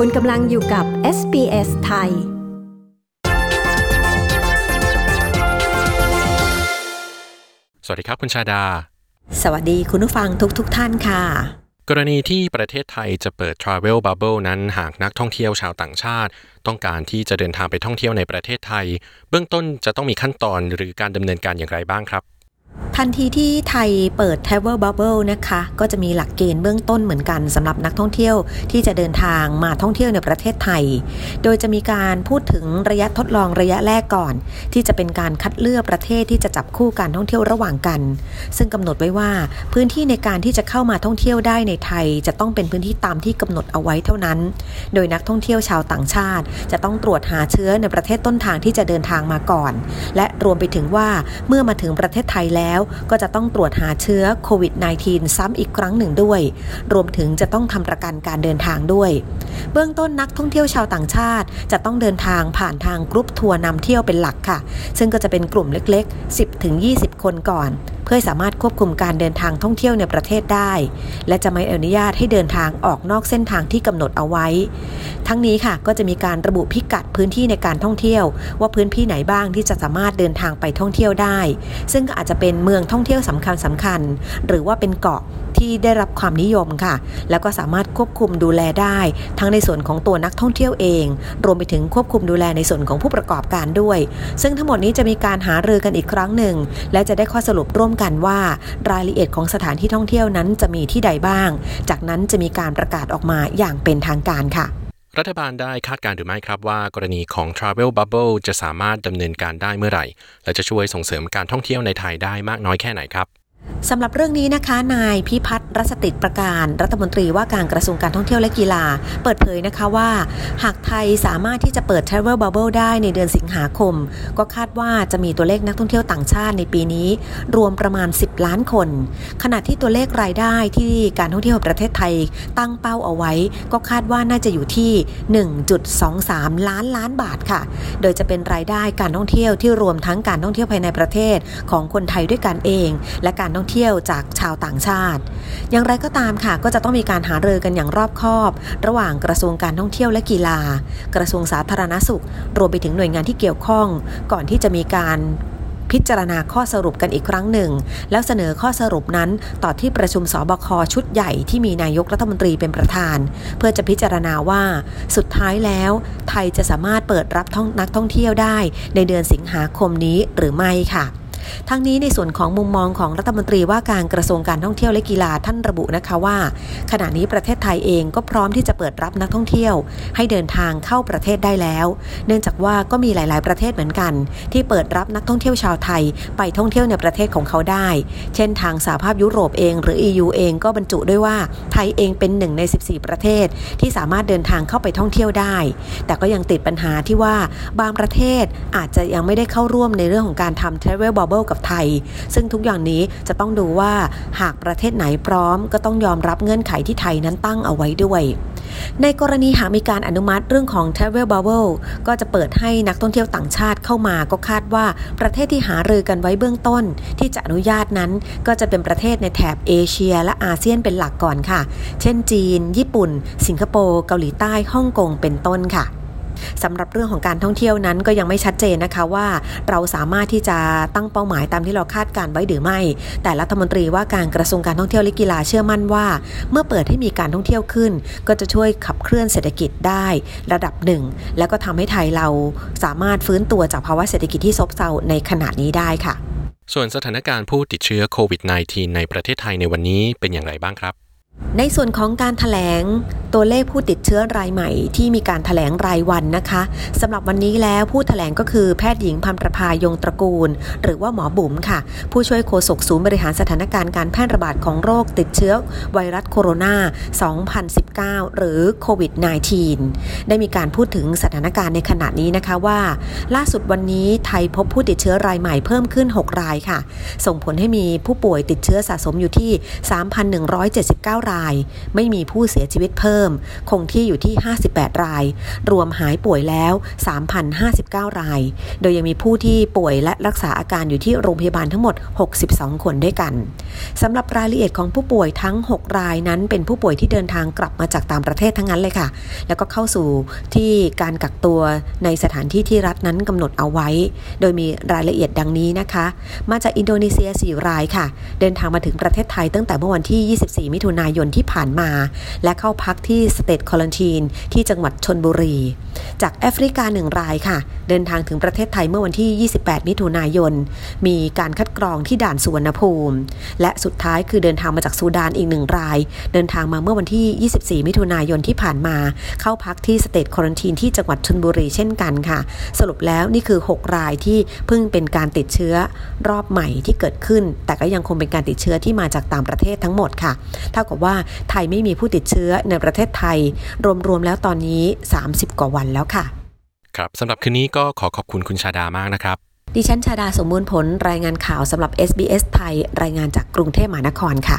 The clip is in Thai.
คุณกำลังอยู่กับ SBS ไทย สวัสดีครับคุณชาดา สวัสดีคุณผู้ฟังทุกๆทท่านค่ะ กรณีที่ประเทศไทยจะเปิด Travel Bubble นั้นหากนักท่องเที่ยวชาวต่างชาติ ต้องการที่จะเดินทางไปท่องเที่ยวในประเทศไทย เบื้องต้นจะต้องมีขั้นตอนหรือการดำเนินการอย่างไรบ้างครับ ทันทีที่ไทยเปิด Travel Bubble นะคะ ก็จะมีหลักเกณฑ์เบื้องต้นเหมือนกันสำหรับนักท่องเที่ยวที่จะเดินทางมาท่องเที่ยวในประเทศไทย โดยจะมีการพูดถึงระยะทดลองระยะแรกก่อน ที่จะเป็นการคัดเลือกประเทศที่จะจับคู่การท่องเที่ยวระหว่างกัน ซึ่งกำหนดไว้ว่าพื้นที่ในการที่จะเข้ามาท่องเที่ยวได้ในไทย จะต้องเป็นพื้นที่ตามที่กำหนดเอาไว้เท่านั้น โดยนักท่องเที่ยวชาวต่างชาติ จะต้องตรวจหาเชื้อในประเทศต้นทางที่จะเดินทางมาก่อน และรวมไปถึงว่าเมื่อมาถึงประเทศไทยแล้วก็จะต้องตรวจหาเชื้อโควิด -19 ซ้ำอีกครั้งหนึ่งด้วย รวมถึงจะต้องทำประกันการเดินทางด้วย เบื้องต้นนักท่องเที่ยวชาวต่างชาติ จะต้องเดินทางผ่านทางกรุ๊ปทัวร์นำเที่ยวเป็นหลักค่ะ ซึ่งก็จะเป็นกลุ่มเล็ก ๆ 10-20 คนก่อน เพื่อสามารถควบคุมการเดินทางท่องเที่ยวในประเทศได้ และจะไม่อนุญาตให้เดินทางออกนอกเส้นทางที่กำหนดเอาไว้ ทั้งนี้ค่ะก็จะมีการระบุพิกัดพื้นที่ในการท่องเที่ยว ว่าพื้นที่ไหนบ้างที่จะสามารถเดินทางไปท่องเที่ยวได้ ซึ่งก็อาจจะเป็นเมืองท่องเที่ยวสำคัญสำคัญ หรือว่าเป็นเกาะ ที่ได้รับความนิยมค่ะ แล้วก็สามารถควบคุมดูแลได้ ทั้งในส่วนของตัวนักท่องเที่ยวเอง รวมไปถึงควบคุมดูแลในส่วนของผู้ประกอบการด้วย ซึ่งทั้งหมดนี้จะมีการหารือกันอีกครั้งหนึ่ง และจะได้ข้อสรุปร่วมกันว่ารายละเอียดของสถานที่ท่องเที่ยวนั้นจะมีที่ใดบ้าง จากนั้นจะมีการประกาศออกมาอย่างเป็นทางการค่ะรัฐบาลได้คาดการณ์หรือไม่ครับว่ากรณีของ Travel Bubble จะสามารถดำเนินการได้เมื่อไหร่ และจะช่วยส่งเสริมการท่องเที่ยวในไทยได้มากน้อยแค่ไหนครับ สำหรับเรื่องนี้นะคะ นายพิพัฒน์รัศติประการ รัฐมนตรีว่าการกระทรวงการท่องเที่ยวและกีฬา เปิดเผยนะคะว่า หากไทยสามารถที่จะเปิด Travel Bubble ได้ในเดือนสิงหาคม ก็คาดว่าจะมีตัวเลขนักท่องเที่ยวต่างชาติในปีนี้ รวมประมาณ 10 ล้านคน ขณะที่ตัวเลขรายได้ที่การท่องเที่ยวประเทศไทย ตั้งเป้าเอาไว้ ก็คาดว่าน่าจะอยู่ที่ 1.23 ล้านล้านบาทค่ะ โดยจะเป็นรายได้การท่องเที่ยวที่รวมทั้งการท่องเที่ยวภายในประเทศของคนไทยด้วยกันเอง และการท่องเที่ยวจากชาวต่างชาติ อย่างไรก็ตามค่ะ ก็จะต้องมีการหารือกันอย่างรอบคอบ ระหว่างกระทรวงการท่องเที่ยวและกีฬา กระทรวงสาธารณสุข รวมไปถึงหน่วยงานที่เกี่ยวข้อง ก่อนที่จะมีการพิจารณาข้อสรุปกันอีกครั้งหนึ่ง แล้วเสนอข้อสรุปนั้นต่อที่ประชุมสบคชุดใหญ่ที่มีนายกรัฐมนตรีเป็นประธาน เพื่อจะพิจารณาว่าสุดท้ายแล้ว ไทยจะสามารถเปิดรับนักท่องเที่ยวได้ ในเดือนสิงหาคมนี้หรือไม่ค่ะ ทั้งนี้ในส่วนของมุมมองของรัฐมนตรีว่าการกระทรวงการท่องเที่ยวและกีฬาท่านระบุนะคะว่า ขณะนี้ประเทศไทยเองก็พร้อมที่จะเปิดรับนักท่องเที่ยว ให้เดินทางเข้าประเทศได้แล้ว เนื่องจากว่าก็มีหลาย ๆ ประเทศเหมือนกัน ที่เปิดรับนักท่องเที่ยวชาวไทย ไปท่องเที่ยวในประเทศของเขาได้ เช่น ทางสหภาพยุโรปเองหรือ EU เองก็บรรจุด้วยว่าไทยเองเป็นหนึ่งใน 14 ประเทศ ที่สามารถเดินทางเข้าไปท่องเที่ยวได้ แต่ก็ยังติดปัญหาที่ว่าบางประเทศอาจจะยังไม่ได้เข้าร่วมในเรื่องของการทำ Travel Bubble กับไทย ซึ่งทุกอย่างนี้จะต้องดูว่าหากประเทศไหนพร้อม ก็ต้องยอมรับเงื่อนไขที่ไทยนั้นตั้งเอาไว้ด้วย ในกรณีหากมีการอนุมัติเรื่องของ Travel Bubble ก็จะเปิดให้นักท่องเที่ยวต่างชาติเข้ามาก็คาดว่าประเทศที่หารือกันไว้เบื้องต้น ที่จะอนุญาตนั้นก็จะเป็นประเทศในแถบเอเชีย และอาเซียนเป็นหลักก่อนค่ะ เช่น จีน ญี่ปุ่น สิงคโปร์ เกาหลีใต้ ฮ่องกง เป็นต้นค่ะ สำหรับเรื่องของการท่องเที่ยวนั้นก็ยังไม่ชัดเจนนะคะว่าเราสามารถที่จะตั้งเป้าหมายตามที่เราคาดการไว้หรือไม่ แต่รัฐมนตรีว่าการกระทรวงการท่องเที่ยวและกีฬาเชื่อมั่นว่า เมื่อเปิดให้มีการท่องเที่ยวขึ้น ก็จะช่วยขับเคลื่อนเศรษฐกิจได้ระดับหนึ่ง แล้วก็ทำให้ไทยเราสามารถฟื้นตัวจากภาวะเศรษฐกิจที่ซบเซาในขณะนี้ได้ค่ะ ส่วนสถานการณ์ผู้ติดเชื้อโควิด -19 ในประเทศไทยในวันนี้เป็นอย่างไรบ้างครับในส่วนของการถแถลง ตัวเลขผู้ติดเชื้อรายใหม่ที่มีการถแถลงรายวันนะคะสำหรับวันนี้แล้วผู้ถแถลงก็คือแพทย์หญิงพันประภายงตระกูล หรือว่าหมอบุ๋มค่ะ ผู้ช่วยโฆษกศูนย์บริหารสถานการณ์การแพร่ระบาดของโรคติดเชื้อไวรัสโคโรนา 2019 หรือโควิด -19 ได้มีการพูดถึงสถานการณ์ในขณะนี้นะคะว่า ล่าสุดวันนี้ไทยพบผู้ติดเชื้อรายใหม่เพิ่มขึ้น 6 รายค่ะ ส่งผลให้มีผู้ป่วยติดเชื้อสะสมอยู่ที่ 3,179 ราย ไม่มีผู้เสียชีวิตเพิ่มคงที่อยู่ที่ 58 ราย รวมหายป่วยแล้ว 3,059 ราย โดยยังมีผู้ที่ป่วยและรักษาอาการอยู่ที่โรงพยาบาลทั้งหมด 62 คนด้วยกันสำหรับรายละเอียดของผู้ป่วยทั้ง 6 รายนั้น เป็นผู้ป่วยที่เดินทางกลับมาจากต่างประเทศทั้งนั้นเลยค่ะ แล้วก็เข้าสู่ที่การกักตัวในสถานที่ที่รัฐนั้นกำหนดเอาไว้ โดยมีรายละเอียดดังนี้นะคะ มาจากอินโดนีเซีย 4 รายค่ะ เดินทางมาถึงประเทศไทยตั้งแต่เมื่อวันที่ 24 มิถุนายนที่ผ่านมา และเข้าพักที่สเตทคอลันทีนที่จังหวัดชนบุรี จากแอฟริกา1รายค่ะ เดินทางถึงประเทศไทยเมื่อวันที่ 28 มิถุนายน มีการคัดกรองที่ด่านสุวรรณภูมิ และสุดท้ายคือเดินทางมาจากซูดานอีกหนึ่งราย เดินทางมาเมื่อวันที่ 24 มิถุนายนที่ผ่านมา เข้าพักที่สเตทคอรันทีนที่จังหวัดชลบุรีเช่นกันค่ะ สรุปแล้วนี่คือ 6 รายที่เพิ่งเป็นการติดเชื้อรอบใหม่ที่เกิดขึ้น แต่ก็ยังคงเป็นการติดเชื้อที่มาจากต่างประเทศทั้งหมดค่ะ เท่ากับว่าไทยไม่มีผู้ติดเชื้อในประเทศไทย รวมๆแล้วตอนนี้ 30 กว่าวันแล้วค่ะ ครับสำหรับคืนนี้ก็ขอขอบคุณคุณชาดามากนะครับดิฉันชาดาสมบูรณ์ผลรายงานข่าวสำหรับ SBS ไทย รายงานจากกรุงเทพมหานครค่ะ